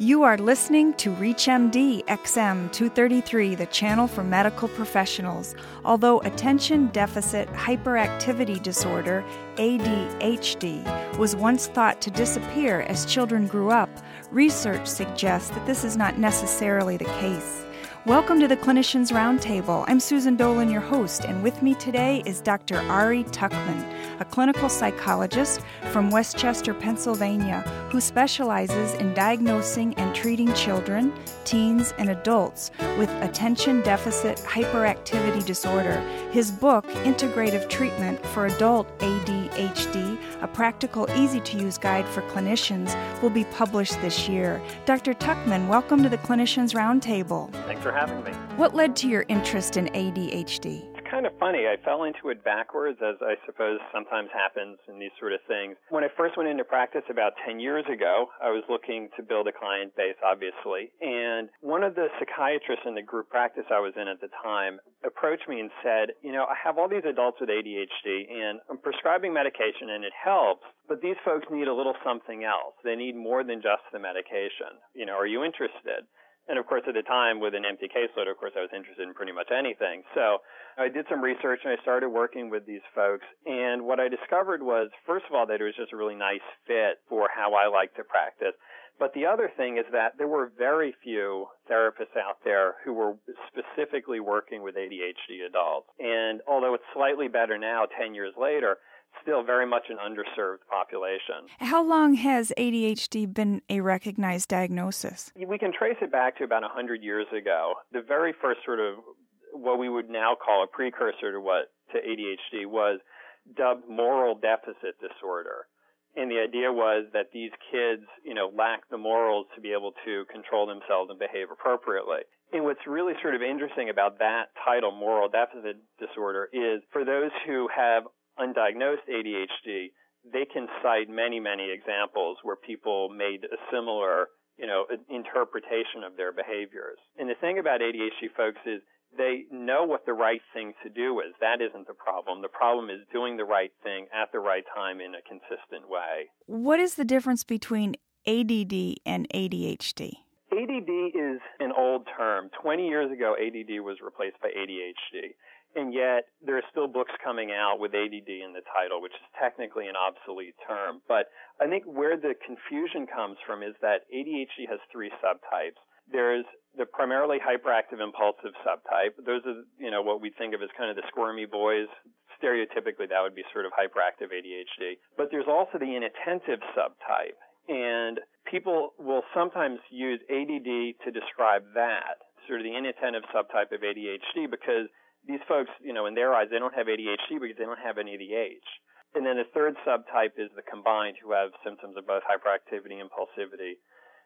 You are listening to ReachMD XM 233, the channel for medical professionals. Although attention deficit hyperactivity disorder, ADHD, was once thought to disappear as children grew up, research suggests that this is not necessarily the case. Welcome to the Clinicians Roundtable. I'm Susan Dolan, your host, and with me today is Dr. Ari Tuckman, a clinical psychologist from West Chester, Pennsylvania, who specializes in diagnosing and treating children, teens, and adults with attention deficit hyperactivity disorder. His book, Integrative Treatment for Adult ADHD, a practical, easy to use guide for clinicians, will be published this year. Dr. Tuckman, welcome to the Clinicians Roundtable. Thanks for having me. What led to your interest in ADHD? It's kind of funny. I fell into it backwards, as I suppose sometimes happens in these sort of things. When I first went into practice about 10 years ago, I was looking to build a client base, obviously. And one of the psychiatrists in the group practice I was in at the time approached me and said, You know, I have all these adults with ADHD, and I'm prescribing medication, and it helps. But these folks need a little something else. They need more than just the medication. You know, are you interested? And of course, at the time, with an empty caseload, of course, I was interested in pretty much anything. So I did some research and I started working with these folks. And what I discovered was, first of all, that it was just a really nice fit for how I like to practice. But the other thing is that there were very few therapists out there who were specifically working with ADHD adults. And although it's slightly better now, 10 years later, still very much an underserved population. How long has ADHD been a recognized diagnosis? We can trace it back to about 100 years ago. The very first sort of what we would now call a precursor to what to ADHD was dubbed moral deficit disorder. And the idea was that these kids, you know, lack the morals to be able to control themselves and behave appropriately. And what's really sort of interesting about that title, moral deficit disorder, is for those who have undiagnosed ADHD, they can cite many, many examples where people made a similar, you know, interpretation of their behaviors. And the thing about ADHD folks is they know what the right thing to do is. That isn't the problem. The problem is doing the right thing at the right time in a consistent way. What is the difference between ADD and ADHD? ADD is an old term. 20 years ago, ADD was replaced by ADHD and yet there are still books coming out with ADD in the title, which is technically an obsolete term. But I think where the confusion comes from is that ADHD has three subtypes. There's the primarily hyperactive impulsive subtype. Those are, you know, what we think of as kind of the squirmy boys. Stereotypically, that would be sort of hyperactive ADHD. But there's also the inattentive subtype. And people will sometimes use ADD to describe that, sort of the inattentive subtype of ADHD, because these folks, you know, in their eyes, they don't have ADHD because they don't have any of the H. And then the third subtype is the combined who have symptoms of both hyperactivity, and impulsivity,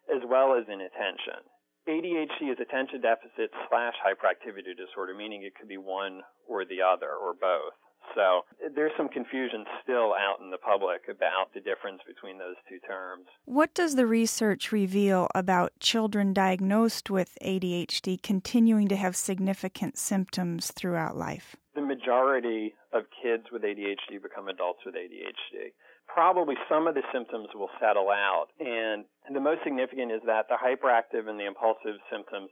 as well as inattention. ADHD is attention deficit slash hyperactivity disorder, meaning it could be one or the other or both. So there's some confusion still out in the public about the difference between those two terms. What does the research reveal about children diagnosed with ADHD continuing to have significant symptoms throughout life? The majority of kids with ADHD become adults with ADHD. Probably some of the symptoms will settle out. And the most significant is that the hyperactive and the impulsive symptoms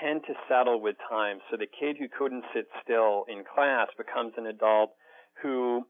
tend to settle with time. So the kid who couldn't sit still in class becomes an adult who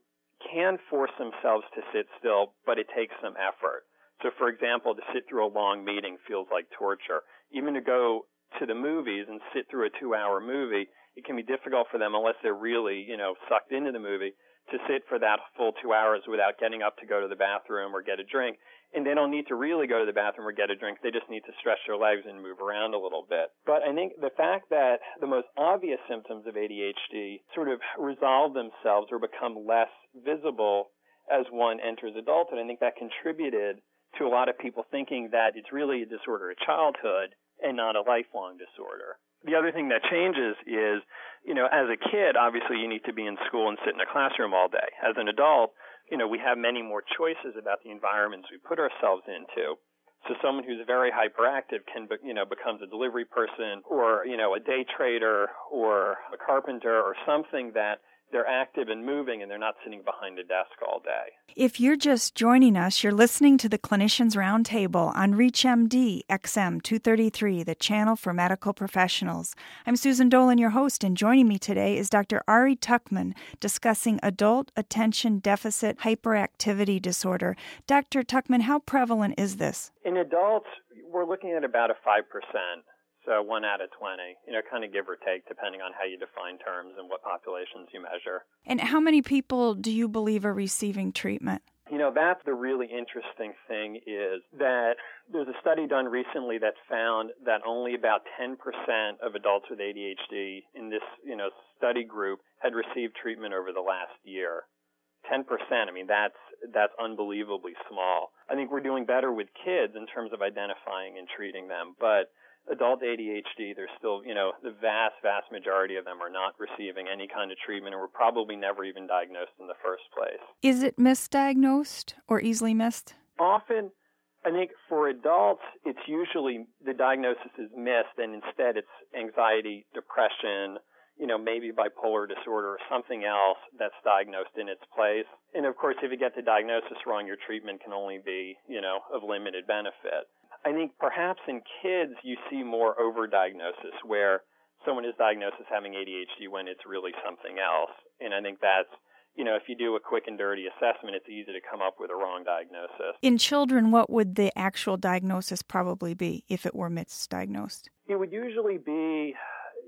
can force themselves to sit still, but it takes some effort. So, for example, to sit through a long meeting feels like torture. Even to go to the movies and sit through a two hour movie, it can be difficult for them unless they're really, you know, sucked into the movie to sit for that full two hours without getting up to go to the bathroom or get a drink and they don't need to really go to the bathroom or get a drink. They just need to stretch their legs and move around a little bit. But I think the fact that the most obvious symptoms of ADHD sort of resolve themselves or become less visible as one enters adulthood, I think that contributed to a lot of people thinking that it's really a disorder of childhood and not a lifelong disorder. The other thing that changes is, you know, as a kid, obviously you need to be in school and sit in a classroom all day. As an adult, you know, we have many more choices about the environments we put ourselves into. So someone who's very hyperactive can, be, you know, becomes a delivery person or, you know, a day trader or a carpenter or something that they're active and moving and they're not sitting behind a desk all day. If you're just joining us, you're listening to the Clinicians Roundtable on ReachMD XM 233, the channel for medical professionals. I'm Susan Dolan, your host, and joining me today is Dr. Ari Tuckman discussing adult attention deficit hyperactivity disorder. Dr. Tuckman, how prevalent is this? In adults, we're looking at about a 5% so one out of 20, you know, kind of give or take, depending on how you define terms and what populations you measure. And how many people do you believe are receiving treatment? You know, that's the really interesting thing is that there's a study done recently that found that only about 10% of adults with ADHD in this, you know, study group had received treatment over the last year. 10%, I mean, that's, that's unbelievably small. I think we're doing better with kids in terms of identifying and treating them, but adult ADHD, there's still, you know, the vast, vast majority of them are not receiving any kind of treatment and were probably never even diagnosed in the first place. Is it misdiagnosed or easily missed? Often, I think for adults, it's usually the diagnosis is missed and instead it's anxiety, depression, you know, maybe bipolar disorder or something else that's diagnosed in its place. And of course, if you get the diagnosis wrong, your treatment can only be, you know, of limited benefit. I think perhaps in kids you see more overdiagnosis where someone is diagnosed as having ADHD when it's really something else. And I think that's you know, if you do a quick and dirty assessment, it's easy to come up with a wrong diagnosis. In children, what would the actual diagnosis probably be if it were misdiagnosed? It would usually be,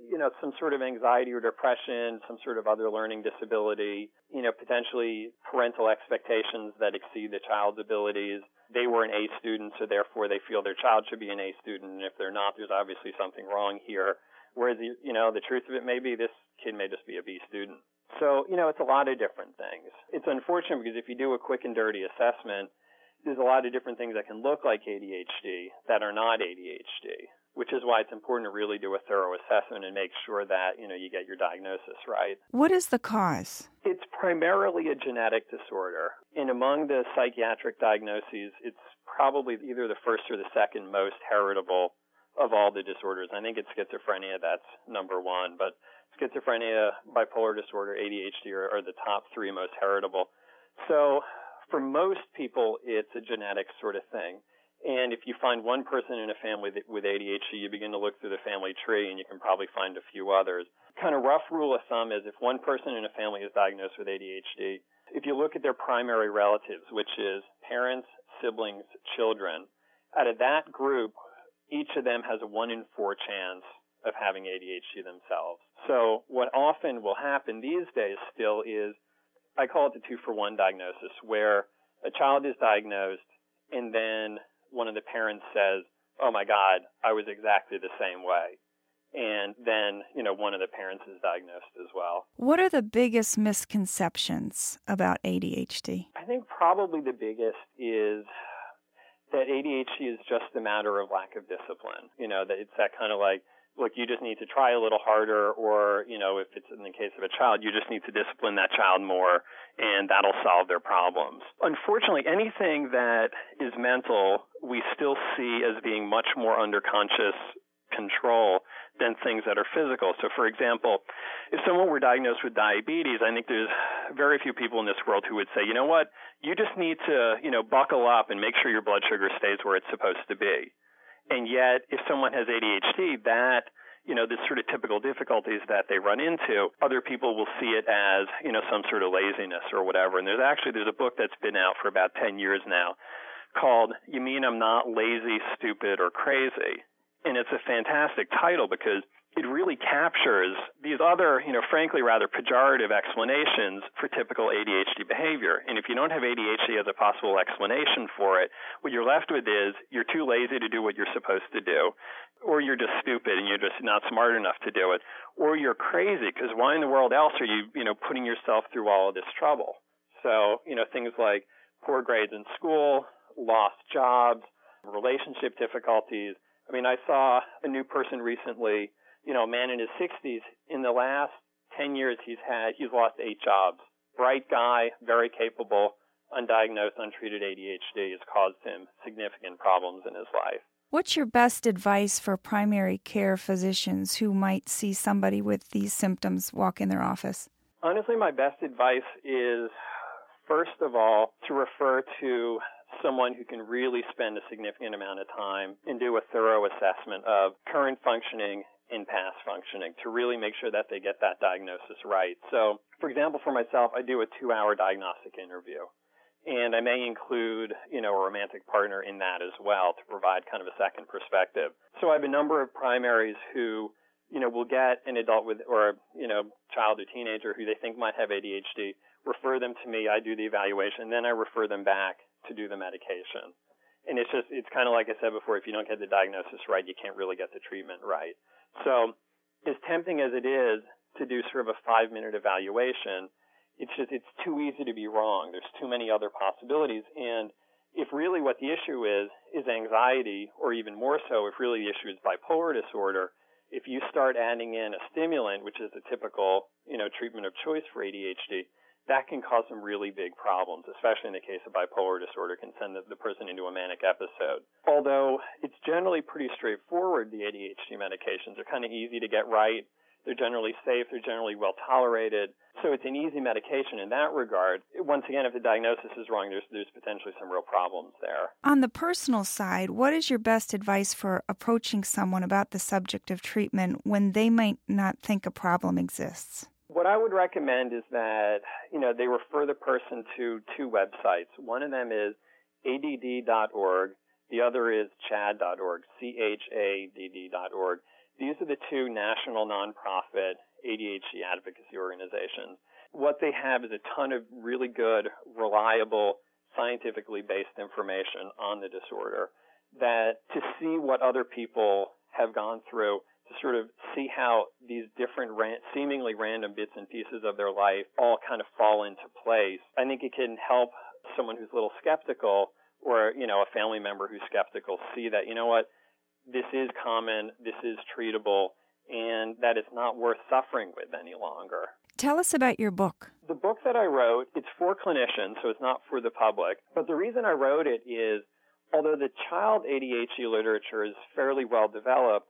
you know, some sort of anxiety or depression, some sort of other learning disability, you know, potentially parental expectations that exceed the child's abilities they were an A student, so therefore they feel their child should be an A student, and if they're not, there's obviously something wrong here. Whereas, you know, the truth of it may be this kid may just be a B student. So, you know, it's a lot of different things. It's unfortunate because if you do a quick and dirty assessment, there's a lot of different things that can look like ADHD that are not ADHD which is why it's important to really do a thorough assessment and make sure that you know you get your diagnosis right. What is the cause? It's primarily a genetic disorder, and among the psychiatric diagnoses, it's probably either the first or the second most heritable of all the disorders. I think it's schizophrenia that's number one, but schizophrenia, bipolar disorder, ADHD are, are the top three most heritable. So for most people, it's a genetic sort of thing. And if you find one person in a family that, with ADHD, you begin to look through the family tree and you can probably find a few others. Kind of rough rule of thumb is if one person in a family is diagnosed with ADHD, if you look at their primary relatives, which is parents, siblings, children, out of that group, each of them has a one in four chance of having ADHD themselves. So what often will happen these days still is I call it the two for one diagnosis where a child is diagnosed and then one of the parents says, "Oh my God, I was exactly the same way," and then you know one of the parents is diagnosed as well. What are the biggest misconceptions about ADHD? I think probably the biggest is that ADHD is just a matter of lack of discipline. You know, that it's that kind of like look, you just need to try a little harder, or, you know, if it's in the case of a child, you just need to discipline that child more, and that'll solve their problems. Unfortunately, anything that is mental, we still see as being much more under conscious control than things that are physical. So, for example, if someone were diagnosed with diabetes, I think there's very few people in this world who would say, you know what, you just need to, you know, buckle up and make sure your blood sugar stays where it's supposed to be. And yet, if someone has ADHD, that you know, the sort of typical difficulties that they run into, other people will see it as, you know, some sort of laziness or whatever. And there's actually, there's a book that's been out for about 10 years now called You Mean I'm Not Lazy, Stupid, or Crazy? And it's a fantastic title because it really captures these other, you know, frankly rather pejorative explanations for typical ADHD behavior. And if you don't have ADHD as a possible explanation for it, what you're left with is you're too lazy to do what you're supposed to do, or you're just stupid and you're just not smart enough to do it, or you're crazy because why in the world else are you, you know, putting yourself through all of this trouble? So, you know, things like poor grades in school, lost jobs, relationship difficulties. I mean, I saw a new person recently you know, a man in his 60s, in the last 10 years, he's had, he's lost eight jobs. Bright guy, very capable, undiagnosed, untreated ADHD has caused him significant problems in his life. What's your best advice for primary care physicians who might see somebody with these symptoms walk in their office? Honestly, my best advice is first of all to refer to someone who can really spend a significant amount of time and do a thorough assessment of current functioning and past functioning to really make sure that they get that diagnosis right. So, for example, for myself, I do a two hour diagnostic interview. And I may include, you know, a romantic partner in that as well to provide kind of a second perspective. So I have a number of primaries who, you know, will get an adult with, or, you know, child or teenager who they think might have ADHD, refer them to me, I do the evaluation, then I refer them back to do the medication. And it's just, it's kind of like I said before, if you don't get the diagnosis right, you can't really get the treatment right. So, as tempting as it is to do sort of a five minute evaluation, it's just it's too easy to be wrong. There's too many other possibilities, and if really what the issue is is anxiety, or even more so, if really the issue is bipolar disorder, if you start adding in a stimulant, which is the typical you know treatment of choice for ADHD, that can cause some really big problems, especially in the case of bipolar disorder, can send the, the person into a manic episode. Although it's generally pretty straightforward, the ADHD medications are kind of easy to get right. They're generally safe. They're generally well tolerated. So it's an easy medication in that regard. Once again, if the diagnosis is wrong, there's, there's potentially some real problems there. On the personal side, what is your best advice for approaching someone about the subject of treatment when they might not think a problem exists? What I would recommend is that, you know, they refer the person to two websites. One of them is add.org. The other is chadd.org, C-H-A-D-D.org. These are the two national nonprofit ADHD advocacy organizations. What they have is a ton of really good, reliable, scientifically based information on the disorder that to see what other people have gone through to sort of see how these different ran- seemingly random bits and pieces of their life all kind of fall into place. I think it can help someone who's a little skeptical or, you know, a family member who's skeptical see that, you know what, this is common, this is treatable, and that it's not worth suffering with any longer. Tell us about your book. The book that I wrote, it's for clinicians, so it's not for the public. But the reason I wrote it is although the child ADHD literature is fairly well developed,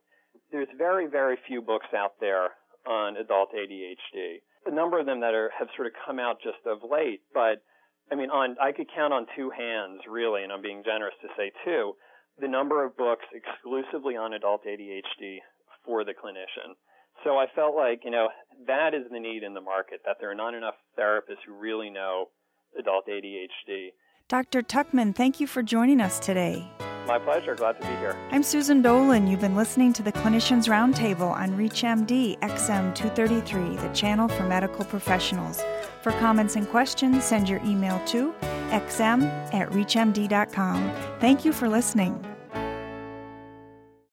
there's very, very few books out there on adult ADHD. A number of them that are have sort of come out just of late, but I mean, on I could count on two hands, really, and I'm being generous to say two, the number of books exclusively on adult ADHD for the clinician. So I felt like, you know, that is the need in the market, that there are not enough therapists who really know adult ADHD. Dr. Tuckman, thank you for joining us today. My pleasure. Glad to be here. I'm Susan Dolan. You've been listening to the Clinicians Roundtable on ReachMD XM 233, the channel for medical professionals. For comments and questions, send your email to xm at reachmd.com. Thank you for listening.